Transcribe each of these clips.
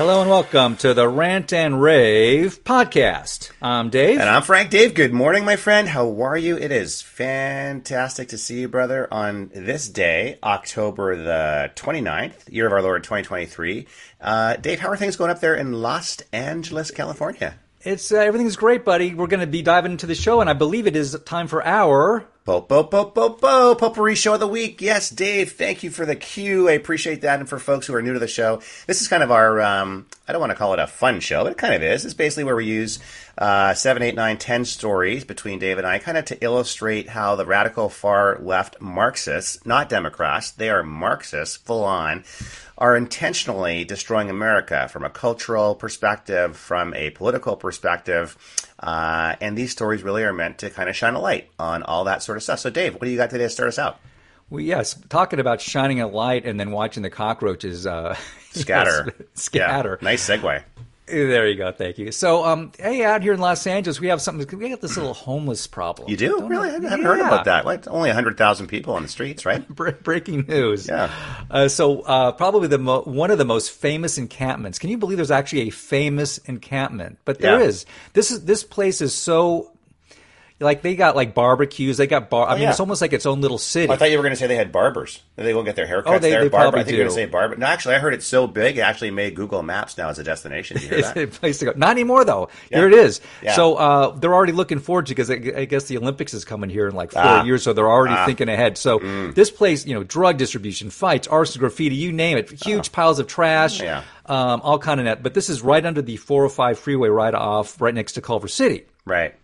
Hello and welcome to the Rant and Rave podcast. I'm Dave. And I'm Frank Dave. Good morning, my friend. How are you? It is fantastic to see you, brother, on this day, October the 29th, year of our Lord 2023. Uh, Dave, how are things going up there in Los Angeles, California? It's uh, everything's great, buddy. We're going to be diving into the show, and I believe it is time for our Bo, bo, bo, bo, bo, potpourri show of the week. Yes, Dave, thank you for the cue. I appreciate that. And for folks who are new to the show, this is kind of our, um, I don't want to call it a fun show, but it kind of is. It's basically where we use uh, seven, eight, nine, ten stories between Dave and I, kind of to illustrate how the radical far left Marxists, not Democrats, they are Marxists, full on, are intentionally destroying America from a cultural perspective, from a political perspective. Uh, and these stories really are meant to kind of shine a light on all that sort of stuff. So, Dave, what do you got today to start us out? Well, yes, talking about shining a light and then watching the cockroaches uh, scatter. yes, scatter. Yeah, nice segue. There you go. Thank you. So, um, hey, out here in Los Angeles, we have something. We got this little homeless problem. You do? Don't really? I haven't yeah. heard about that. Like, only 100,000 people on the streets, right? Breaking news. Yeah. Uh, so, uh, probably the mo- one of the most famous encampments. Can you believe there's actually a famous encampment? But there Yeah. is. This is this place is so. Like they got like barbecues, they got bar. I mean, Oh, yeah. it's almost like its own little city. I thought you were going to say they had barbers. They go get their haircuts Oh, they- there. they barber. probably I think you're going do. to say barber. No, actually, I heard it's so big, it actually made Google Maps now as a destination. Did you hear it's that? a place to go. Not anymore though. Yeah. Here it is. Yeah. So uh, they're already looking forward to because I, I guess the Olympics is coming here in like four Ah. years, so they're already Ah. thinking ahead. So this place, you know, drug distribution, fights, arson, graffiti, you name it, huge piles of trash, Oh. Yeah. um, all kind of net. But this is right under the 405 freeway, right off, right next to Culver City. Right.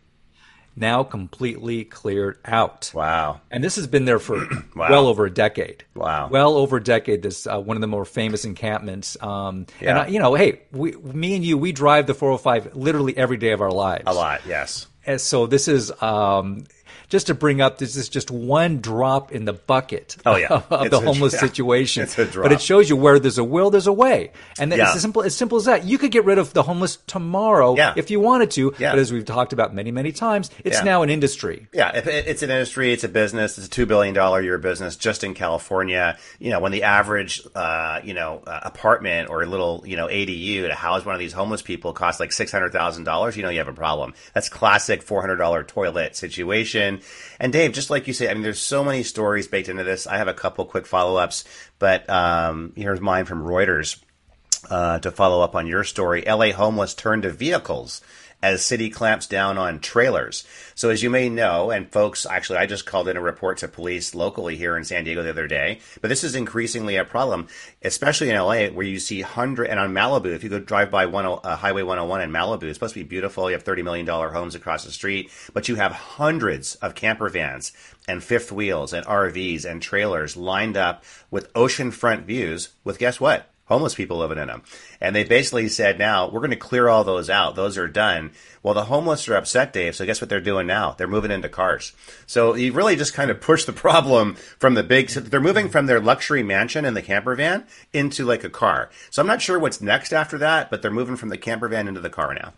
Now completely cleared out. Wow. And this has been there for Wow. well over a decade. Wow. Well over a decade. This uh, one of the more famous encampments. Um, And I, you know, hey, we, me and you, we drive the 405 literally every day of our lives. A lot, yes. And so this is um, just to bring up. This is just one drop in the bucket. Oh, yeah. of, It's the a- homeless yeah. situation. It's a drop. But it shows you where there's a will, there's a way, and Yeah. it's as simple as simple as that. You could get rid of the homeless tomorrow Yeah. if you wanted to. But as we've talked about many, many times, it's now an industry. Yeah, it's an industry, it's a business. It's a two billion dollar year business just in California. You know, when the average, uh, you know, uh, apartment or a little, you know, ADU to house one of these homeless people costs like six hundred thousand dollars. You know, you have a problem. That's classic four hundred dollar toilet situation. And Dave, just like you say, I mean, there's so many stories baked into this. I have a couple quick follow ups, but um, here's mine from Reuters uh, to follow up on your story. LA homeless turn to vehicles as city clamps down on trailers. So as you may know, and folks, actually, I just called in a report to police locally here in San Diego the other day, but this is increasingly a problem, especially in LA where you see hundred, and on Malibu, if you go drive by one, uh, Highway 101 in Malibu, it's supposed to be beautiful. You have $30 million homes across the street, but you have hundreds of camper vans and fifth wheels and RVs and trailers lined up with oceanfront views with guess what? Homeless people living in them. And they basically said, now we're going to clear all those out. Those are done. Well, the homeless are upset, Dave. So guess what they're doing now? They're moving into cars. So you really just kind of push the problem from the big, so they're moving from their luxury mansion in the camper van into like a car. So I'm not sure what's next after that, but they're moving from the camper van into the car now.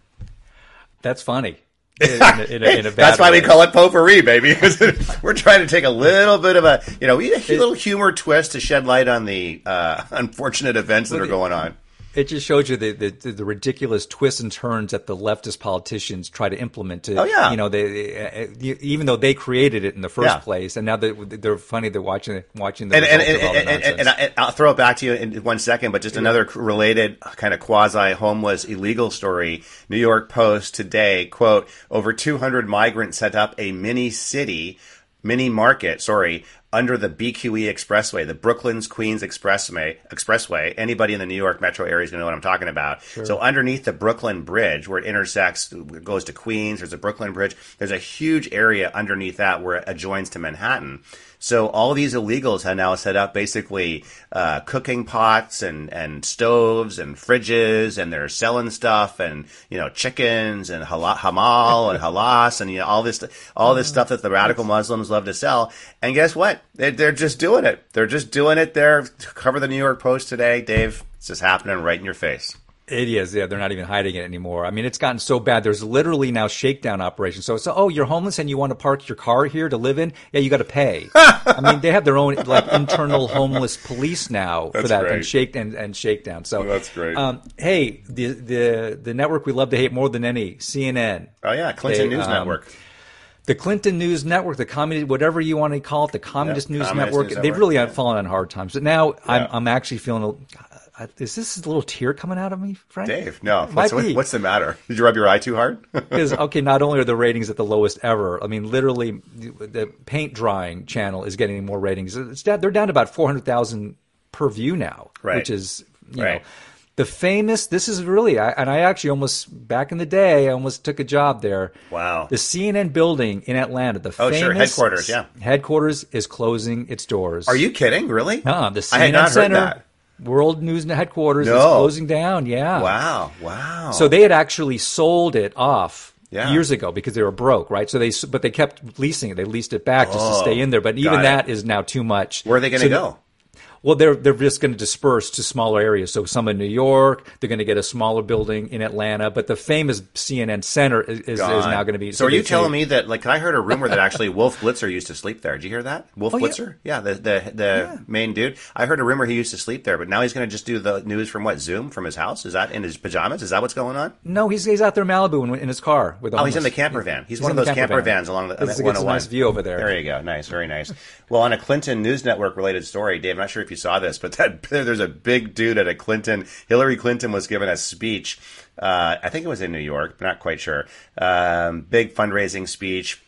That's funny. In, a- in a, in a bad That's why we call it potpourri, baby. We're trying to take a little bit of a, you know, a little humor twist to shed light on the uh, unfortunate events that are going on. It just shows you the, the the ridiculous twists and turns that the leftist politicians try to implement. To, Oh, yeah. you know they, uh, even though they created it in the first Yeah. place, and now they, they're funny. They're watching watching the and and, and, of all the and, and, and I, will throw it back to you in one second, but just another related kind of quasi homeless illegal story. New York Post today, quote, over 200 migrants set up a mini city, mini market, sorry, under the BQE Expressway, the Brooklyn's Queens Expressway. Expressway. Anybody in the New York metro area is going to know what I'm talking about. So underneath the Brooklyn Bridge, where it intersects, it goes to Queens. There's a Brooklyn Bridge. There's a huge area underneath that where it adjoins to Manhattan. So all these illegals have now set up basically uh, cooking pots and, and stoves and fridges, and they're selling stuff and you know chickens and hala- hamal and halas and you know all this all this stuff that the radical Muslims love to sell. And guess what? They're, they're just doing it. They're just doing it. There, cover the New York Post today, Dave. It's just happening right in your face. It is, yeah. They're not even hiding it anymore. I mean, it's gotten so bad. There's literally now shakedown operations. So, it's oh, you're homeless and you want to park your car here to live in? Yeah, you got to pay. I mean, they have their own like internal homeless police now That's for that great. and shake and, and shakedown. So That's great. Um, hey, the the the network we love to hate more than any, CNN. Oh yeah, Clinton They, News um, Network. The Clinton News Network, the communist, whatever you want to call it, the Communist Yep, News Communist Network, News they've really yeah. fallen on hard times. But now I'm, I'm actually feeling. A, is this a little tear coming out of me, Frank? Dave, no. What's, be. what's the matter? Did you rub your eye too hard? Because okay, not only are the ratings at the lowest ever, I mean, literally, the paint drying channel is getting more ratings. Down, they're down to about four hundred thousand per view now, Right. which is you Right. know the famous. This is really, I, and I actually almost back in the day, I almost took a job there. Wow. the CNN building in Atlanta, the Oh, famous sure, headquarters, yeah. headquarters is closing its doors. Are you kidding? Really? Uh, the CNN I had not heard Center, that. World News headquarters is No. closing down. Yeah. Wow. Wow. So they had actually sold it off Yeah. years ago because they were broke, right? So they, but they kept leasing it. They leased it back just to Oh, stay in there. But even that is now too much. where are they going to So- go? Well, they're they're just going to disperse to smaller areas. So some in New York, they're going to get a smaller building in Atlanta. But the famous CNN Center is, is, is now going to be. So, are you telling me that? Like, I heard a rumor that actually Wolf Blitzer used to sleep there. Did you hear that? Wolf Oh. Blitzer, yeah, the the the main dude. I heard a rumor he used to sleep there, but now he's going to just do the news from what Zoom from his house. Is that in his pajamas? Is that what's going on? No, he's he's out there in Malibu in, in his car with. Oh, he's in the camper van. He's, He's one of those camper camper, van. vans along the This is- uh, gets a nice view over there. There you go. Nice, very nice. Well, on a Clinton News Network related story, Dave, I'm not sure if you saw this, but that there's a big dude at a Clinton. Hillary Clinton was given a speech. Uh, I think it was in New York, but not quite sure. Um, big fundraising speech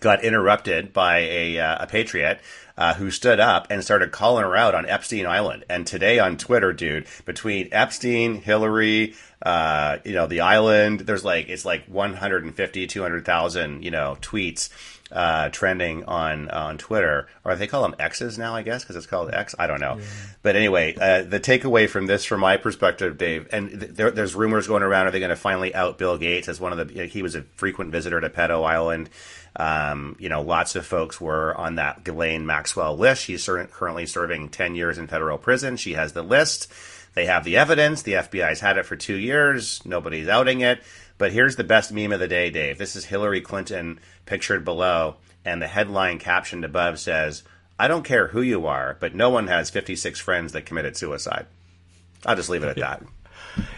got interrupted by a, uh, a patriot uh, who stood up and started calling her out on Epstein Island. And today on Twitter, dude, between Epstein, Hillary, uh, you know, the island, there's like, it's like 150, 200,000, you know, tweets. Uh, trending on on Twitter, or they call them X's now, I guess, because it's called X. I don't know, but anyway, uh, the takeaway from this, from my perspective, Dave, and th- there, there's rumors going around: are they going to finally out Bill Gates as one of the? He was a frequent visitor to Pedo Island. Um, you know, lots of folks were on that Ghislaine Maxwell list. She's cer- currently serving 10 years in federal prison. She has the list. They have the evidence. The FBI's had it for two years. Nobody's outing it. But here's the best meme of the day, Dave. This is Hillary Clinton pictured below, and the headline captioned above says, I don't care who you are, but no one has 56 friends that committed suicide. I'll just leave it at that.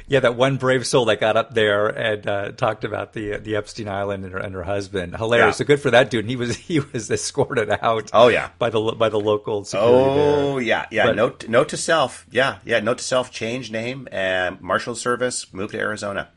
Yeah, that one brave soul that got up there and uh, talked about the the Epstein Island and her, and her husband. Hilarious. Yeah. So good for that dude. And he was he was escorted out. Oh, yeah. by the by the local security. Oh there. yeah, yeah. But- note note to self. Yeah, yeah. Note to self. Change name and Marshal Service. Move to Arizona.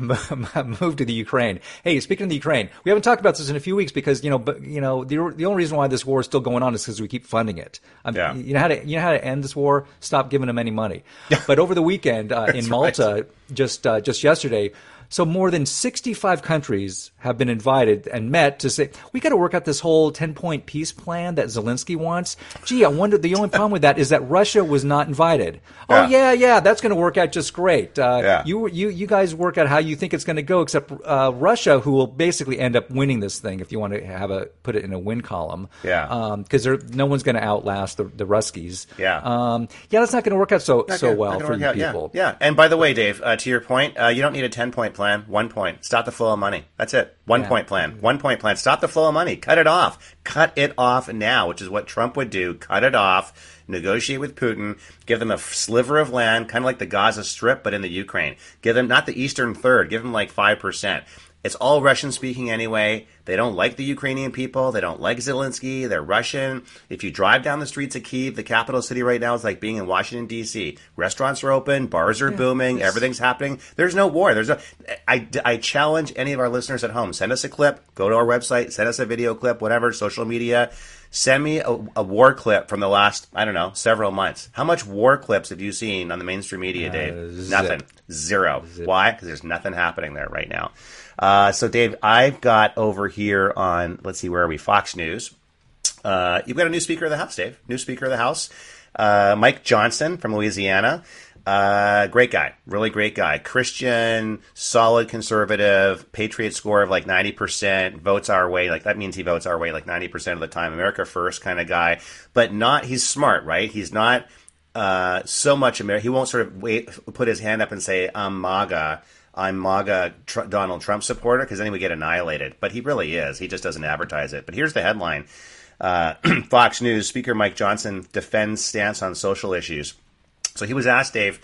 moved to the Ukraine. Hey, speaking of the Ukraine, we haven't talked about this in a few weeks because you know, but you know, the the only reason why this war is still going on is because we keep funding it. Um, Yeah. You know how to you know how to end this war? Stop giving them any money. But over the weekend uh, in Malta, just uh, just yesterday. So more than 65 countries have been invited and met to say we got to work out this whole 10 point peace plan that Zelensky wants. Gee, I wonder. The only problem with that is that Russia was not invited. Oh Yeah. yeah, yeah, that's going to work out just great. Uh, Yeah. You you you guys work out how you think it's going to go. Except uh, Russia, who will basically end up winning this thing if you want to have a put it in a win column. Yeah. Because no one's going to outlast the the Ruskies. Yeah. Um, yeah, that's not going to work out so Not so gonna- well for you out, yeah, people. Yeah, And by the way, Dave, uh, to your point, uh, you don't need a ten point plan. One point. Stop the flow of money. That's it. One Yeah. point plan. One point plan. Stop the flow of money. Cut it off. Cut it off now, which is what Trump would do. Cut it off. Negotiate with Putin. Give them a sliver of land, kind of like the Gaza Strip, but in the Ukraine. Give them not the Eastern Third. Give them like five percent. It's all Russian speaking anyway. They don't like the Ukrainian people. They don't like Zelensky. They're Russian. If you drive down the streets of Kiev, the capital city right now is like being in Washington D.C. Restaurants are open, bars are booming, everything's happening. There's no war. There's no. I, I challenge any of our listeners at home. Send us a clip. Go to our website. Send us a video clip. Whatever social media. Send me a, a war clip from the last I don't know several months. How much war clips have you seen on the mainstream media, Dave? Uh, zip. Nothing. Zero. Why? Because there's nothing happening there right now. Uh, so, Dave, I've got over here on, let's see, where are we? Fox News. Uh, you've got a new Speaker of the House, Dave. New Speaker of the House. Uh, Mike Johnson from Louisiana. Uh, great guy. Really great guy. Christian, solid conservative, Patriot score of like 90%, votes our way. Like that means he votes our way like 90% of the time. America first kind of guy, but not, he's smart, right? He's not, uh, so much America. He won't sort of wait, put his hand up and say, "I'm MAGA." I'm MAGA tr- Donald Trump supporter because then he would get annihilated. But he really is. He just doesn't advertise it. But here's the headline: uh, Fox News Speaker Mike Johnson defends stance on social issues. So he was asked, Dave,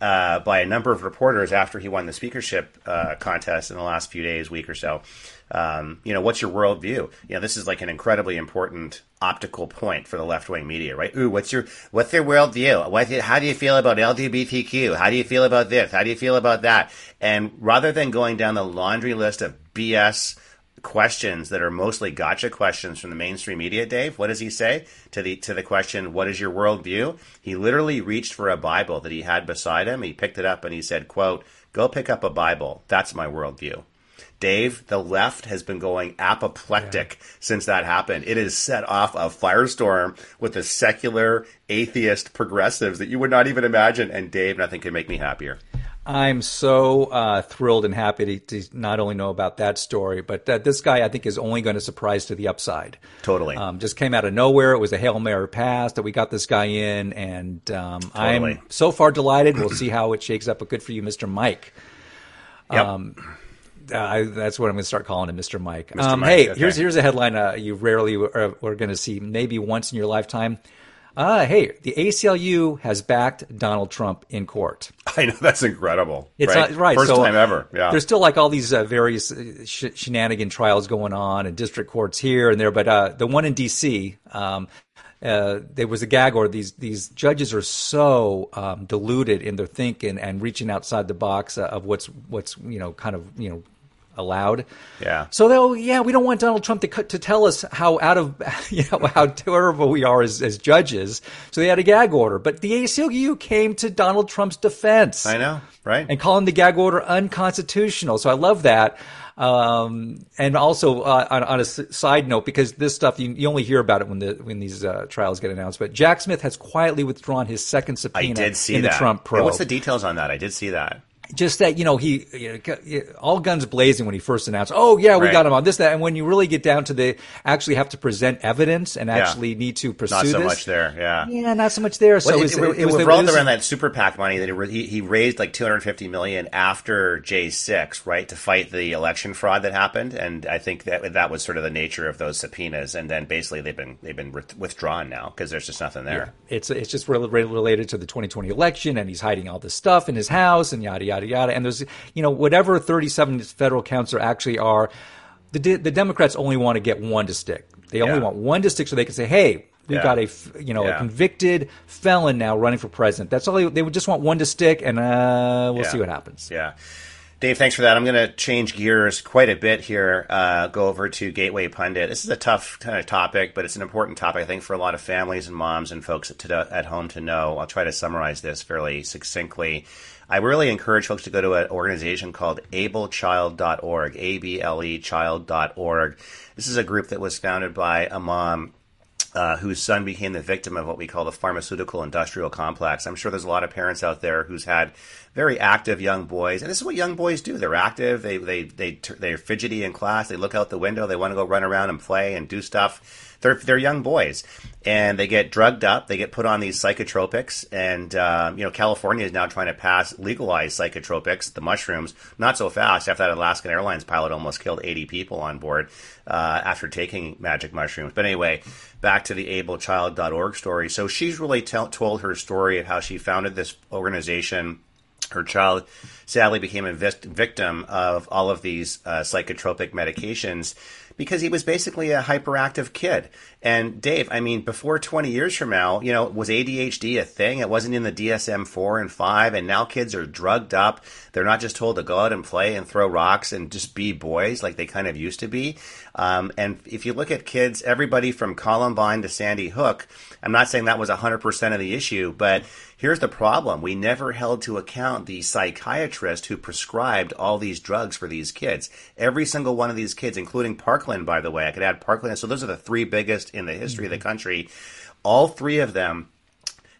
uh, by a number of reporters after he won the speakership uh, contest in the last few days, week or so. Um, you know, what's your worldview? You know, this is like an incredibly important optical point for the left wing media, right? Ooh, what's your what's their worldview? What, how do you feel about LGBTQ? How do you feel about this? How do you feel about that? And rather than going down the laundry list of BS questions that are mostly gotcha questions from the mainstream media, Dave, what does he say to the to the question, "What is your worldview?" He literally reached for a Bible that he had beside him. He picked it up and he said, "Quote: Go pick up a Bible. That's my worldview." Dave, the left has been going apoplectic yeah. since that happened. It has set off a firestorm with the secular, atheist progressives that you would not even imagine. And Dave, nothing can make me happier. I'm so uh, thrilled and happy to, to, not only know about that story, but that this guy I think is only going to surprise to the upside. Totally. Um, just came out of nowhere. It was a hail mary pass that we got this guy in, and um, totally. I'm so far delighted. We'll see how it shakes up. But good for you, Mr. Mike. Yep. Um, uh, that's what I'm going to start calling him, Mr. Mike. Mr. Um, Mike hey, okay. here's here's a headline uh, you rarely are, are going to see, maybe once in your lifetime. Uh, hey, the ACLU has backed Donald Trump in court. I know that's incredible. It's right, uh, right. First so, time ever. Yeah. There's still like all these uh, various uh, sh- shenanigan trials going on and district courts here and there, but uh, the one in D.C. Um, uh, there was a gag order. These these judges are so um, deluded in their thinking and reaching outside the box uh, of what's what's you know kind of you know allowed. Yeah. So they'll, yeah, we don't want Donald Trump to to tell us how out of you know how terrible we are as, as judges. So they had a gag order, but the ACLU came to Donald Trump's defense. I know, right? And calling the gag order unconstitutional. So I love that. Um, and also uh, on, on, a side note, because this stuff you, you, only hear about it when the when these uh, trials get announced. But Jack Smith has quietly withdrawn his second subpoena I did see in that. the Trump probe. what's the details on that? I did see that just that you know he you know, all guns blazing when he first announced oh yeah we right. got him on this that and when you really get down to the actually have to present evidence and actually yeah. need to pursue not so this, much there yeah yeah not so much there so well, it, it, it, it, was revolved around that super PAC money that he, he raised like 250 million after J6 right to fight the election fraud that happened and I think that that was sort of the nature of those subpoenas and then basically they've been they've been withdrawn now because there's just nothing there yeah. it's it's just related to the 2020 election and he's hiding all this stuff in his house and yada yada yada yada. and there's you know, whatever 37 federal counts there actually are, the, the Democrats only want to get one to stick. They only yeah. want one to stick so they can say, hey, we've yeah. got a you know yeah. a convicted felon now running for president. That's all they, they would just want one to stick, and uh, we'll see what happens. Yeah. Dave, thanks for that. I'm going to change gears quite a bit here. Uh, go over to Gateway Pundit. This is a tough kind of topic, but it's an important topic, I think, for a lot of families and moms and folks at, at home to know. I'll try to summarize this fairly succinctly. I really encourage folks to go to an organization called ablechild.org, A-B-L-E child.org. This is a group that was founded by a mom uh, whose son became the victim of what we call the pharmaceutical industrial complex. I'm sure there's a lot of parents out there who's had very active young boys, and this is what young boys do. They're active. They they they they're fidgety in class. They look out the window. They want to go run around and play and do stuff they're they're young boys, and they get drugged up. They get put on these psychotropics, and um, you know California is now trying to pass legalized psychotropics, the mushrooms. Not so fast. After that Alaskan Airlines pilot almost killed 80 people on board uh, after taking magic mushrooms. But anyway, back to the AbleChild.org story. So she's really t- told her story of how she founded this organization her child sadly became a victim of all of these uh, psychotropic medications because he was basically a hyperactive kid. And Dave, I mean, before 20 years from now, you know, was ADHD a thing? It wasn't in the DSM 4 and 5, and now kids are drugged up. They're not just told to go out and play and throw rocks and just be boys like they kind of used to be. Um, and if you look at kids, everybody from Columbine to Sandy Hook, I'm not saying that was 100% of the issue, but Here's the problem. We never held to account the psychiatrist who prescribed all these drugs for these kids. Every single one of these kids, including Parkland, by the way, I could add Parkland. So those are the three biggest in the history mm-hmm. of the mm-hmm. country. All three of them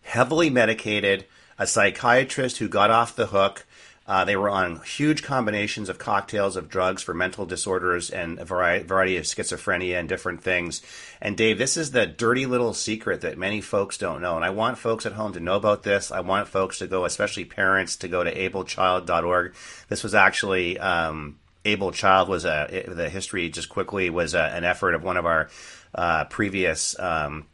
heavily medicated, a psychiatrist who got off the hook, Uh, they were on huge combinations of cocktails of drugs for mental disorders and a variety, variety of schizophrenia and different things. And Dave, this is the dirty little secret that many folks don't know. And I want folks at home to know about this. I want folks to go, especially parents, to go to ablechild.org. This was actually um, Able Child was a the history just quickly was a, an effort of one of our uh, previous um,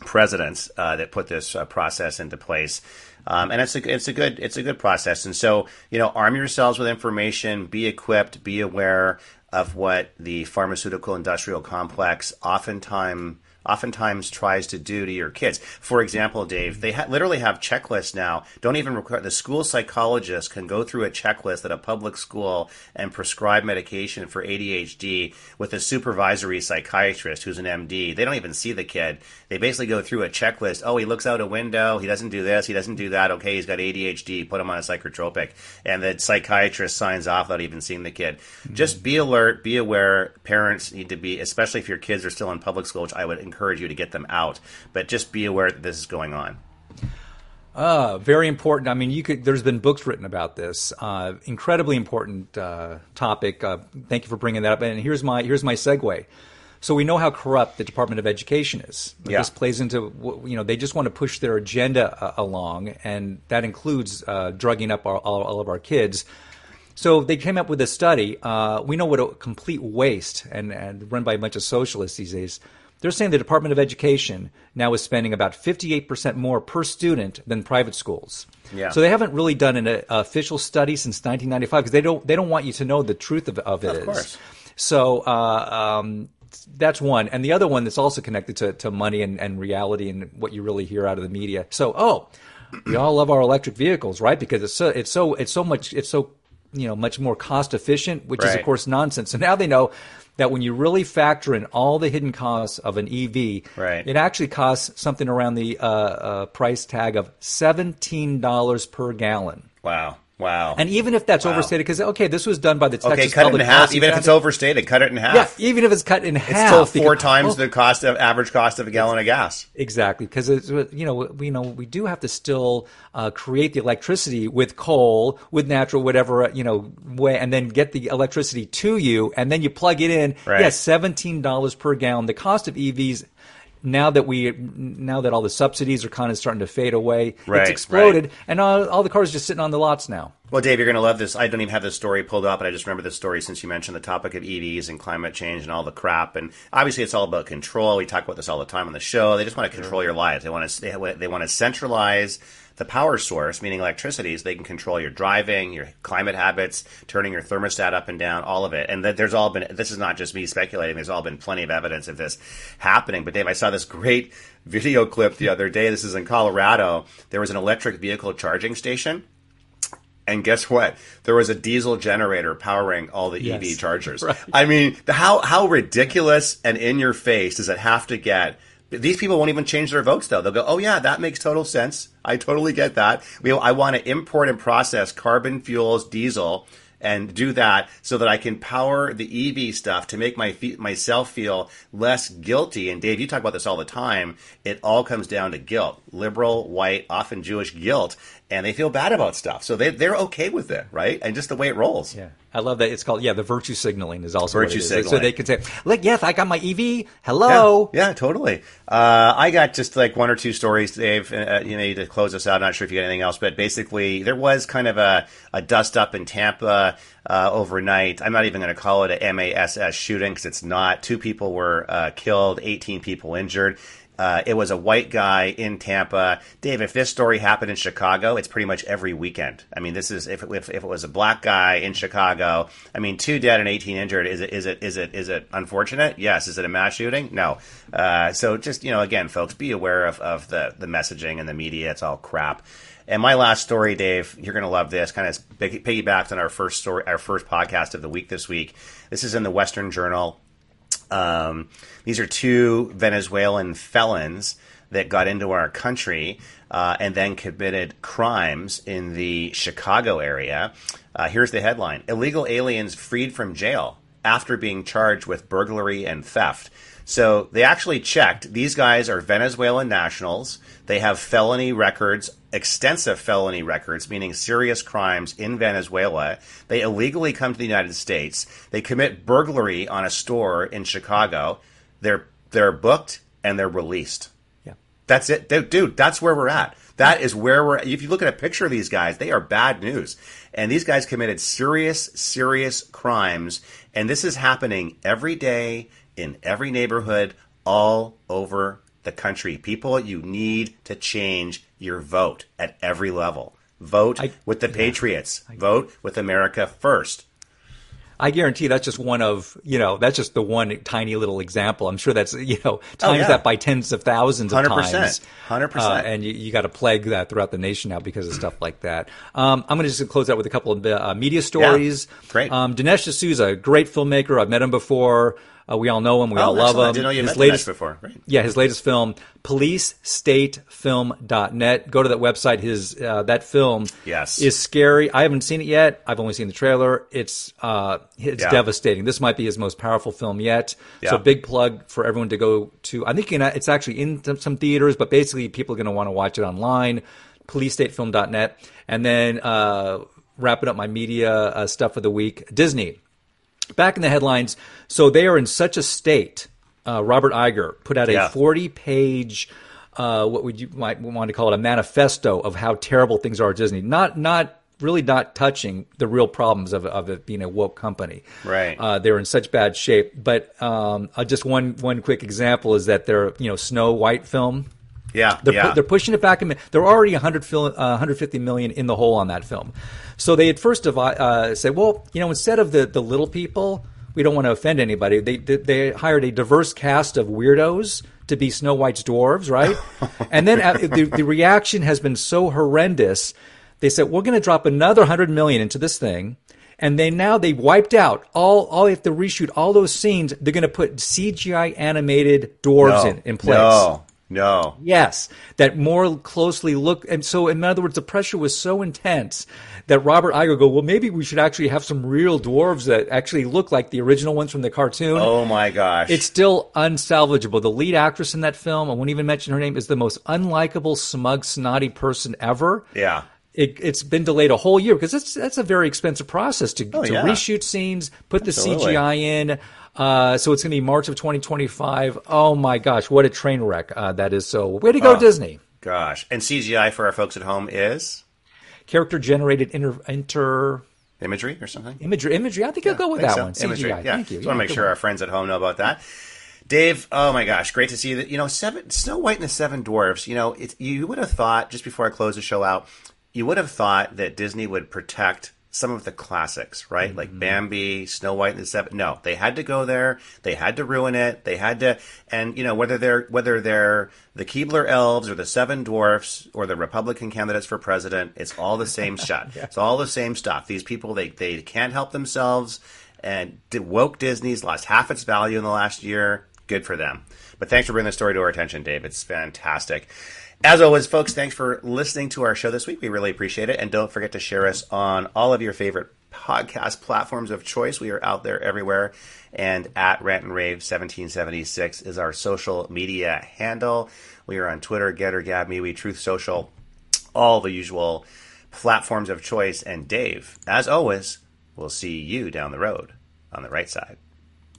presidents uh, that put this uh, process into place. Um, and it's a it's a good it's a good process. And so you know, arm yourselves with information, be equipped, be aware of what the pharmaceutical industrial complex oftentimes oftentimes tries to do to your kids. For example, Dave, they ha- literally have checklists now. Don't even require the school psychologist can go through a checklist at a public school and prescribe medication for ADHD with a supervisory psychiatrist who's an MD. They don't even see the kid. They basically go through a checklist. Oh, he looks out a window. He doesn't do this. He doesn't do that. Okay, he's got ADHD. Put him on a psychotropic. And the psychiatrist signs off without even seeing the kid. Mm-hmm. Just be alert. Be aware. Parents need to be, especially if your kids are still in public school, which I would encourage encourage you to get them out. But just be aware that this is going on. Uh, very important. I mean, you could. There's been books written about this. Uh, incredibly important uh, topic. Uh, thank you for bringing that up. And here's my here's my segue. So we know how corrupt the Department of Education is. Yeah. This plays into you know they just want to push their agenda uh, along, and that includes uh, drugging up our, all, all, of our kids. So they came up with a study. we know what a complete waste and, and run by a bunch of socialists these days they're saying the Department of Education now is spending about 58% more per student than private schools. Yeah. So they haven't really done an uh, official study since 1995 because they don't they don't want you to know the truth of, of it. Of course. So uh, um, that's one, and the other one that's also connected to, to money and, and reality and what you really hear out of the media. So oh, we all love our electric vehicles, right? Because it's so it's so it's so much it's so you know much more cost efficient, which right. is of course nonsense. So now they know that when you really factor in all the hidden costs of an EV, right. it actually costs something around the uh, uh, price tag of seventeen dollars per gallon. Wow. Wow. And even if that's wow. overstated, because okay, this was done by the Texas okay, cut Public it in half. Even if it's overstated, cut it in half. Yeah, even if it's cut in half, it's still four because, times oh, the cost of average cost of a gallon of gas. Exactly, because it's you know we you know we do have to still uh, create the electricity with coal, with natural whatever you know way, and then get the electricity to you, and then you plug it in. Right. Yes, seventeen dollars per gallon. The cost of EVs now that we now that all the subsidies are kind of starting to fade away, right, it's exploded, right. and all, all the cars are just sitting on the lots now. Well, Dave, you're going to love this. I don't even have this story pulled up, but I just remember this story since you mentioned the topic of EVs and climate change and all the crap. And obviously, it's all about control. We talk about this all the time on the show. They just want to control your lives. They want to they, they want to centralize the power source, meaning electricity, so they can control your driving, your climate habits, turning your thermostat up and down, all of it. And that there's all been, this is not just me speculating, there's all been plenty of evidence of this happening. But Dave, I saw this great video clip the other day. This is in Colorado. There was an electric vehicle charging station. And guess what? There was a diesel generator powering all the yes. EV chargers. Right. I mean, how how ridiculous and in your face does it have to get these people won't even change their votes though. They'll go, "Oh yeah, that makes total sense. I totally get that. We, I want to import and process carbon fuels, diesel, and do that so that I can power the EV stuff to make my myself feel less guilty." And Dave, you talk about this all the time. It all comes down to guilt, liberal, white, often Jewish guilt, and they feel bad about stuff. So they they're okay with it, right? And just the way it rolls. Yeah. I love that. It's called yeah. The virtue signaling is also virtue signaling. So they can say, "Look, yes, I got my EV. Hello." Yeah, yeah totally. Uh, I got just like one or two stories, Dave. Uh, you know, to close us out. I'm not sure if you got anything else, but basically, there was kind of a, a dust up in Tampa uh, overnight. I'm not even going to call it a MASS shooting because it's not. Two people were uh, killed, 18 people injured. Uh, it was a white guy in Tampa. Dave, if this story happened in Chicago, it's pretty much every weekend. I mean, this is if if, if it was a black guy in Chicago. I mean, two dead and eighteen injured. Is it is it is it is it unfortunate? Yes. Is it a mass shooting? No. Uh, so just you know, again, folks, be aware of, of the the messaging and the media. It's all crap. And my last story, Dave, you're going to love this. Kind of piggybacked on our first story, our first podcast of the week this week. This is in the Western Journal. Um, these are two Venezuelan felons that got into our country uh, and then committed crimes in the Chicago area. Uh, here's the headline Illegal aliens freed from jail after being charged with burglary and theft. So they actually checked. These guys are Venezuelan nationals. They have felony records, extensive felony records, meaning serious crimes in Venezuela. They illegally come to the United States. They commit burglary on a store in Chicago. They're they're booked and they're released. Yeah. That's it, dude. that's where we're at. That is where we're. If you look at a picture of these guys, they are bad news. And these guys committed serious, serious crimes. And this is happening every day in every neighborhood all over the country. People, you need to change your vote at every level. Vote I- with the Patriots. Vote with America first. I guarantee that's just one of, you know, that's just the one tiny little example. I'm sure that's, you know, times yeah. that by tens of thousands of 100%. times. 100%. Uh, and you, you got to plague that throughout the nation now because of stuff like that. Um, I'm going to just close out with a couple of uh, media stories. Great. Um, Dinesh D'Souza, great filmmaker. I've met him before. Uh, we all know him. We Oh, all love excellent. I him. didn't know you his met latest, before. Right. Yeah, his latest film, policestatefilm.net. Go to that website. His uh, that film Yes. is scary. I haven't seen it yet. I've only seen the trailer. It's uh, it's Yeah. devastating. This might be his most powerful film yet. Yeah. So big plug for everyone to go to. I think it's actually in some theaters, but basically people are going to want to watch it online. PoliceStateFilm.net, and then uh, wrapping up my media uh, stuff of the week. Disney back in the headlines. So they are in such a state. Uh, Robert Iger put out a Yeah. 40 page, uh, what would you might want to call it, a manifesto of how terrible things are at Disney. Not, not really not touching the real problems of, of it being a woke company. Right. Uh, they're in such bad shape. But um, uh, just one, one quick example is that their, you know, Snow White film, Yeah. they're, yeah. pu- they're pushing it back. In, they're already 100 fil- uh, 150 million in the hole on that film. So they at first devi- uh, said, well, you know, instead of the, the little people, we don't want to offend anybody. They, they, they hired a diverse cast of weirdos to be Snow White's dwarves, right? and then uh, the, the reaction has been so horrendous. They said, we're going to drop another 100 million into this thing. And they now they wiped out all all they have to reshoot all those scenes. They're going to put CGI animated dwarves no, in, in place. No. No. Yes, that more closely look. And so, in other words, the pressure was so intense that Robert Iger go, well, maybe we should actually have some real dwarves that actually look like the original ones from the cartoon. Oh my gosh. It's still unsalvageable. The lead actress in that film, I won't even mention her name, is the most unlikable, smug, snotty person ever. yeah. It, it's been delayed a whole year because that's that's a very expensive process to, oh, to Oh, yeah. reshoot scenes, put Absolutely. the CGI in. Uh, so it's going to be March of 2025. Oh my gosh, what a train wreck uh, that is! So way to go, Oh. Disney. Gosh. And CGI for our folks at home is Character generated inter, inter imagery or something? imagery. Imagery. I think I'll go with that so. one. Imagery. CGI. Yeah. Thank you. Just want to make sure one. our friends at home know about that. Dave, oh my gosh, great to see that. You know, seven Snow White and the Seven Dwarfs. You know, it, you would have thought just before I close the show out, you would have thought that Disney would protect some of the classics, right? Mm-hmm. Like Bambi, Snow White and the Seven. No, they had to go there. They had to ruin it. They had to, and you know whether they're whether they're the Keebler Elves or the Seven Dwarfs or the Republican candidates for president, it's all the same shot. It's all the same stuff. These people they they can't help themselves, and woke Disney's lost half its value in the last year. Good for them. But thanks for bringing the story to our attention, Dave. It's fantastic. As always, folks, thanks for listening to our show this week. We really appreciate it. And don't forget to share us on all of your favorite podcast platforms of choice. We are out there everywhere. And at Rant and Rave 1776 is our social media handle. We are on Twitter, Gettr, Gab, MeWe, Truth Social, all the usual platforms of choice. And Dave, as always, we'll see you down the road on the right side.